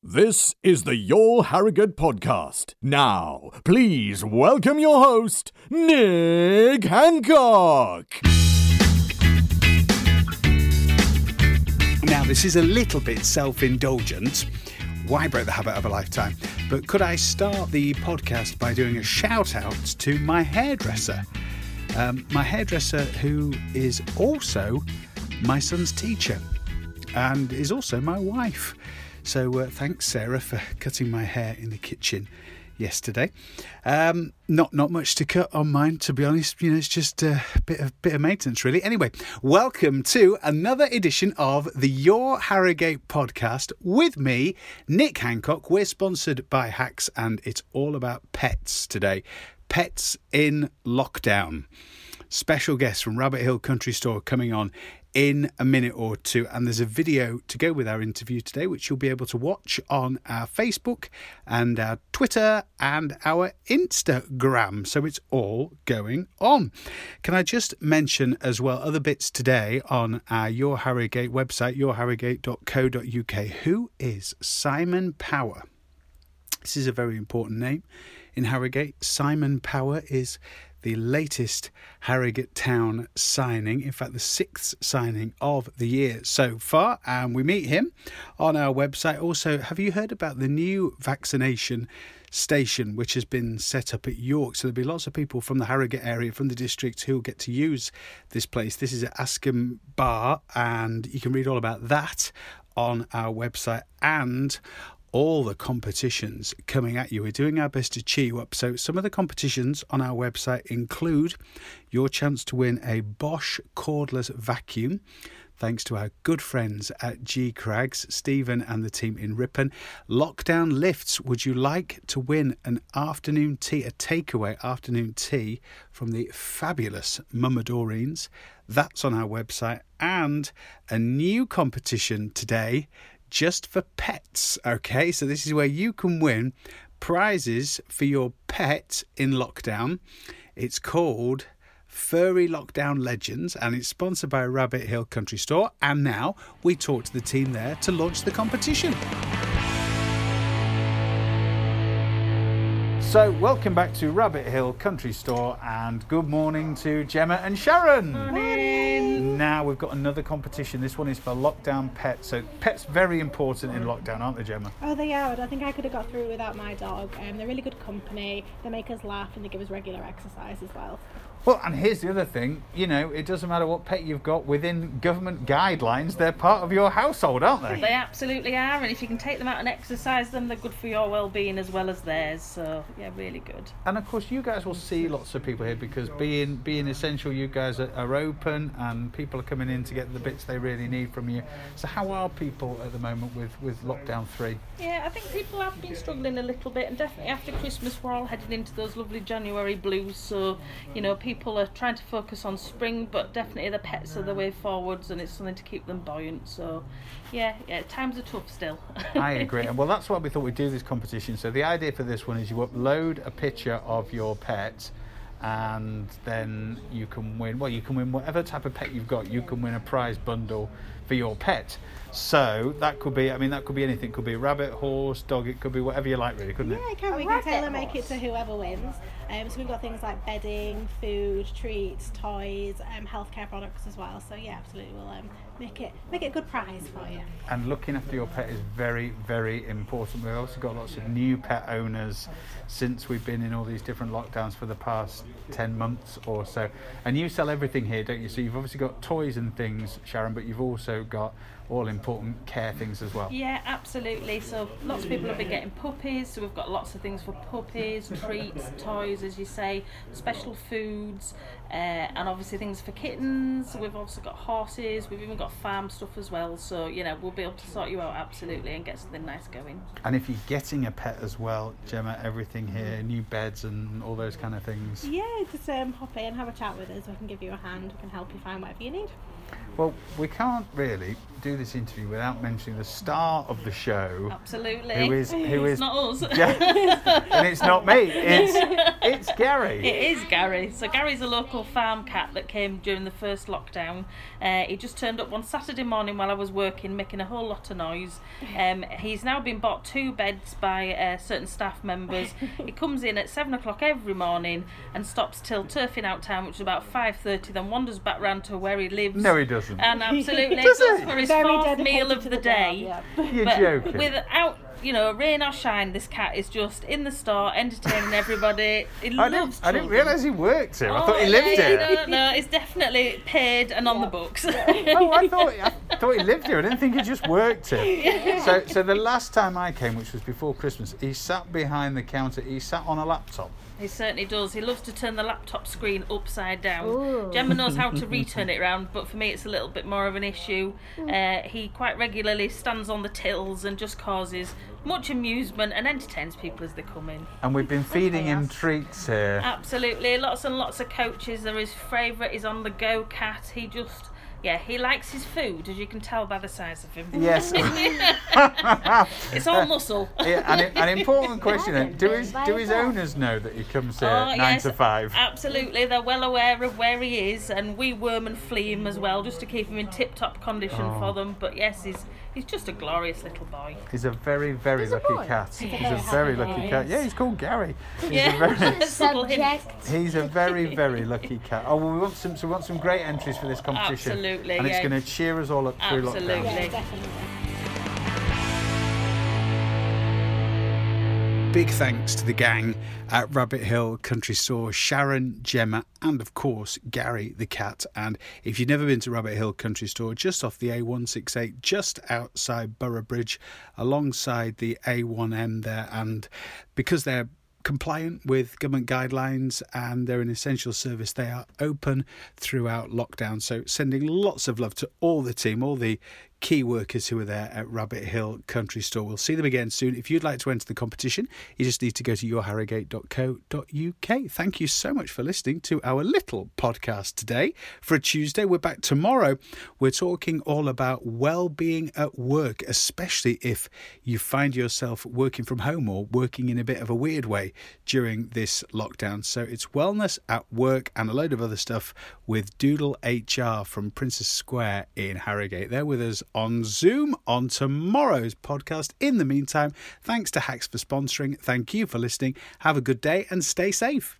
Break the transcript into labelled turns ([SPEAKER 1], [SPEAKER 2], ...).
[SPEAKER 1] This is the Your Harrogate podcast. Now, please welcome your host, Nick Hancock.
[SPEAKER 2] Now, this is a little bit self indulgent. Why break the habit of a lifetime? But could I start the podcast by doing a shout out to my hairdresser? Um, my hairdresser, who is also my son's teacher and is also my wife. So uh, thanks, Sarah, for cutting my hair in the kitchen yesterday. Um, not not much to cut on mine, to be honest. You know, it's just a bit of bit of maintenance, really. Anyway, welcome to another edition of the Your Harrogate podcast with me, Nick Hancock. We're sponsored by Hacks, and it's all about pets today. Pets in lockdown. Special guest from Rabbit Hill Country Store coming on in a minute or two. And there's a video to go with our interview today, which you'll be able to watch on our Facebook and our Twitter and our Instagram. So it's all going on. Can I just mention as well other bits today on our Your Harrogate website, yourharrogate.co.uk? Who is Simon Power? This is a very important name in Harrogate. Simon Power is the latest Harrogate Town signing, in fact, the sixth signing of the year so far. And we meet him on our website. Also, have you heard about the new vaccination? station which has been set up at York. So there'll be lots of people from the Harrogate area, from the district, who will get to use this place. This is at Askham Bar, and you can read all about that on our website and all the competitions coming at you. We're doing our best to cheer you up. So, some of the competitions on our website include your chance to win a Bosch cordless vacuum. Thanks to our good friends at G Crags, Stephen and the team in Ripon. Lockdown lifts. Would you like to win an afternoon tea, a takeaway afternoon tea from the fabulous Mama Doreen's? That's on our website. And a new competition today just for pets. Okay, so this is where you can win prizes for your pet in lockdown. It's called Furry Lockdown Legends and it's sponsored by Rabbit Hill Country Store. And now we talk to the team there to launch the competition. So, welcome back to Rabbit Hill Country Store, and good morning to Gemma and Sharon.
[SPEAKER 3] Morning.
[SPEAKER 2] Now we've got another competition. This one is for lockdown pets. So, pets very important in lockdown, aren't they, Gemma?
[SPEAKER 3] Oh, they are. I think I could have got through without my dog. Um, they're really good company. They make us laugh and they give us regular exercise as well.
[SPEAKER 2] Well, and here's the other thing. You know, it doesn't matter what pet you've got within government guidelines. They're part of your household, aren't they?
[SPEAKER 4] They absolutely are, and if you can take them out and exercise them, they're good for your well-being as well as theirs. So yeah, really good.
[SPEAKER 2] And of course, you guys will see lots of people here because being being essential, you guys are, are open and people are coming in to get the bits they really need from you. So how are people at the moment with with lockdown three?
[SPEAKER 4] Yeah, I think people have been struggling a little bit, and definitely after Christmas, we're all heading into those lovely January blues. So you know, people are trying to focus on spring, but definitely the pets are the way forwards, and it's something to keep them buoyant. So yeah, yeah, times are tough still.
[SPEAKER 2] I agree. And well, that's why we thought we'd do this competition. So the idea for this one is you upload a picture of your pet and then you can win well you can win whatever type of pet you've got. You can win a prize bundle for your pet so that could be i mean that could be anything it could be a rabbit horse dog it could be whatever you like really couldn't
[SPEAKER 3] Yeah,
[SPEAKER 2] it
[SPEAKER 3] it can.
[SPEAKER 4] A
[SPEAKER 3] We can
[SPEAKER 4] rabbit
[SPEAKER 3] tailor make it to whoever wins. Um, so we've got things like bedding, food, treats, toys, um, healthcare products as well. So yeah, absolutely, we'll um, make it make it a good prize for you.
[SPEAKER 2] and looking after your pet is very very important we've also got lots of new pet owners since we've been in all these different lockdowns for the past 10 months or so and you sell everything here don't you so you've obviously got toys and things sharon but you've also got all important care things as well
[SPEAKER 4] Yeah, absolutely. So lots of people have been getting puppies, so we've got lots of things for puppies, treats, toys, as you say, special foods, uh, and obviously things for kittens. We've also got horses. We've even got farm stuff as well. So you know we'll be able to sort you out absolutely and get something nice going.
[SPEAKER 2] and if you're getting a pet as well gemma everything here new beds and all those kind of things
[SPEAKER 3] Yeah, just um, hop in, and have a chat with us. We can give you a hand. We can help you find whatever you need.
[SPEAKER 2] Well, we can't really do this interview without mentioning the star of the show.
[SPEAKER 4] Absolutely.
[SPEAKER 2] Who is who
[SPEAKER 4] It's not us.
[SPEAKER 2] Yeah. and it's not me. It's it's Gary.
[SPEAKER 4] It is Gary. So Gary's a local farm cat that came during the first lockdown. Uh, he just turned up one Saturday morning while I was working, making a whole lot of noise. Um, he's now been bought two beds by uh, certain staff members. he comes in at seven o'clock every morning and stops till turfing out time, which is about five thirty. Then wanders back round to where he lives.
[SPEAKER 2] No, he doesn't.
[SPEAKER 4] And absolutely
[SPEAKER 2] Does
[SPEAKER 4] goes for his
[SPEAKER 3] Very
[SPEAKER 4] fourth
[SPEAKER 3] dedicated
[SPEAKER 4] meal of the
[SPEAKER 3] the
[SPEAKER 4] day.
[SPEAKER 3] yeah.
[SPEAKER 2] You're
[SPEAKER 4] But
[SPEAKER 2] joking.
[SPEAKER 4] without, you know, rain or shine, this cat is just in the store entertaining everybody. He
[SPEAKER 2] I
[SPEAKER 4] loves
[SPEAKER 2] didn't, I didn't realise he worked here. I thought he
[SPEAKER 4] Oh,
[SPEAKER 2] lived
[SPEAKER 4] yeah,
[SPEAKER 2] here.
[SPEAKER 4] No, no, it's definitely paid and on the books.
[SPEAKER 2] oh, I thought I thought he lived here. I didn't think he just worked here. So, so the last time I came, which was before Christmas, he sat behind the counter. He sat on a laptop.
[SPEAKER 4] He certainly does. He loves to turn the laptop screen upside down. Gemma knows how to return it round, but for me it's a little bit more of an issue. Uh, he quite regularly stands on the tills and just causes much amusement and entertains people as they come in.
[SPEAKER 2] And we've been feeding him treats here.
[SPEAKER 4] Absolutely, lots and lots of coaches. They're his favourite. is on the go cat. He just, yeah, he likes his food, as you can tell by the size of him.
[SPEAKER 2] Yes.
[SPEAKER 4] It's all muscle.
[SPEAKER 2] Yeah, and an important question then. Do his do his owners know that he comes here
[SPEAKER 4] Oh,
[SPEAKER 2] nine
[SPEAKER 4] yes,
[SPEAKER 2] to five?
[SPEAKER 4] Absolutely, they're well aware of where he is, and we worm and flea him as well, just to keep him in tip-top condition
[SPEAKER 2] Oh.
[SPEAKER 4] for them. But yes, he's he's just a glorious little boy.
[SPEAKER 2] He's a very, very
[SPEAKER 3] He's
[SPEAKER 2] lucky
[SPEAKER 3] boy.
[SPEAKER 2] cat. He's a
[SPEAKER 3] very
[SPEAKER 2] very lucky
[SPEAKER 3] boy.
[SPEAKER 2] cat. Yeah, he's called Gary. He's
[SPEAKER 4] Yeah.
[SPEAKER 2] a very
[SPEAKER 3] Subject.
[SPEAKER 2] He's a very, very lucky cat. Oh, well, we want some, so we want some great entries for this competition.
[SPEAKER 4] Absolutely,
[SPEAKER 2] And it's
[SPEAKER 4] yeah.
[SPEAKER 2] going to cheer us all up through
[SPEAKER 4] Absolutely.
[SPEAKER 2] lockdown.
[SPEAKER 3] Yeah, definitely.
[SPEAKER 2] Big thanks to the gang at Rabbit Hill Country Store, Sharon, Gemma, and of course Gary the cat. And if you've never been to Rabbit Hill Country Store, just off the A168, just outside Boroughbridge, alongside the A1M there, and because they're compliant with government guidelines and they're an essential service. They are open throughout lockdown. So, sending lots of love to all the team, all the key workers who are there at Rabbit Hill Country Store. We'll see them again soon. If you'd like to enter the competition, you just need to go to yourharrogate.co.uk. Thank you so much for listening to our little podcast today. For a Tuesday, we're back tomorrow. We're talking all about well-being at work, especially if you find yourself working from home or working in a bit of a weird way during this lockdown. So it's wellness at work and a load of other stuff with Doodle HR from Princess Square in Harrogate. They're with us on Zoom on tomorrow's podcast. In the meantime, thanks to Hacks for sponsoring. Thank you for listening. Have a good day and stay safe.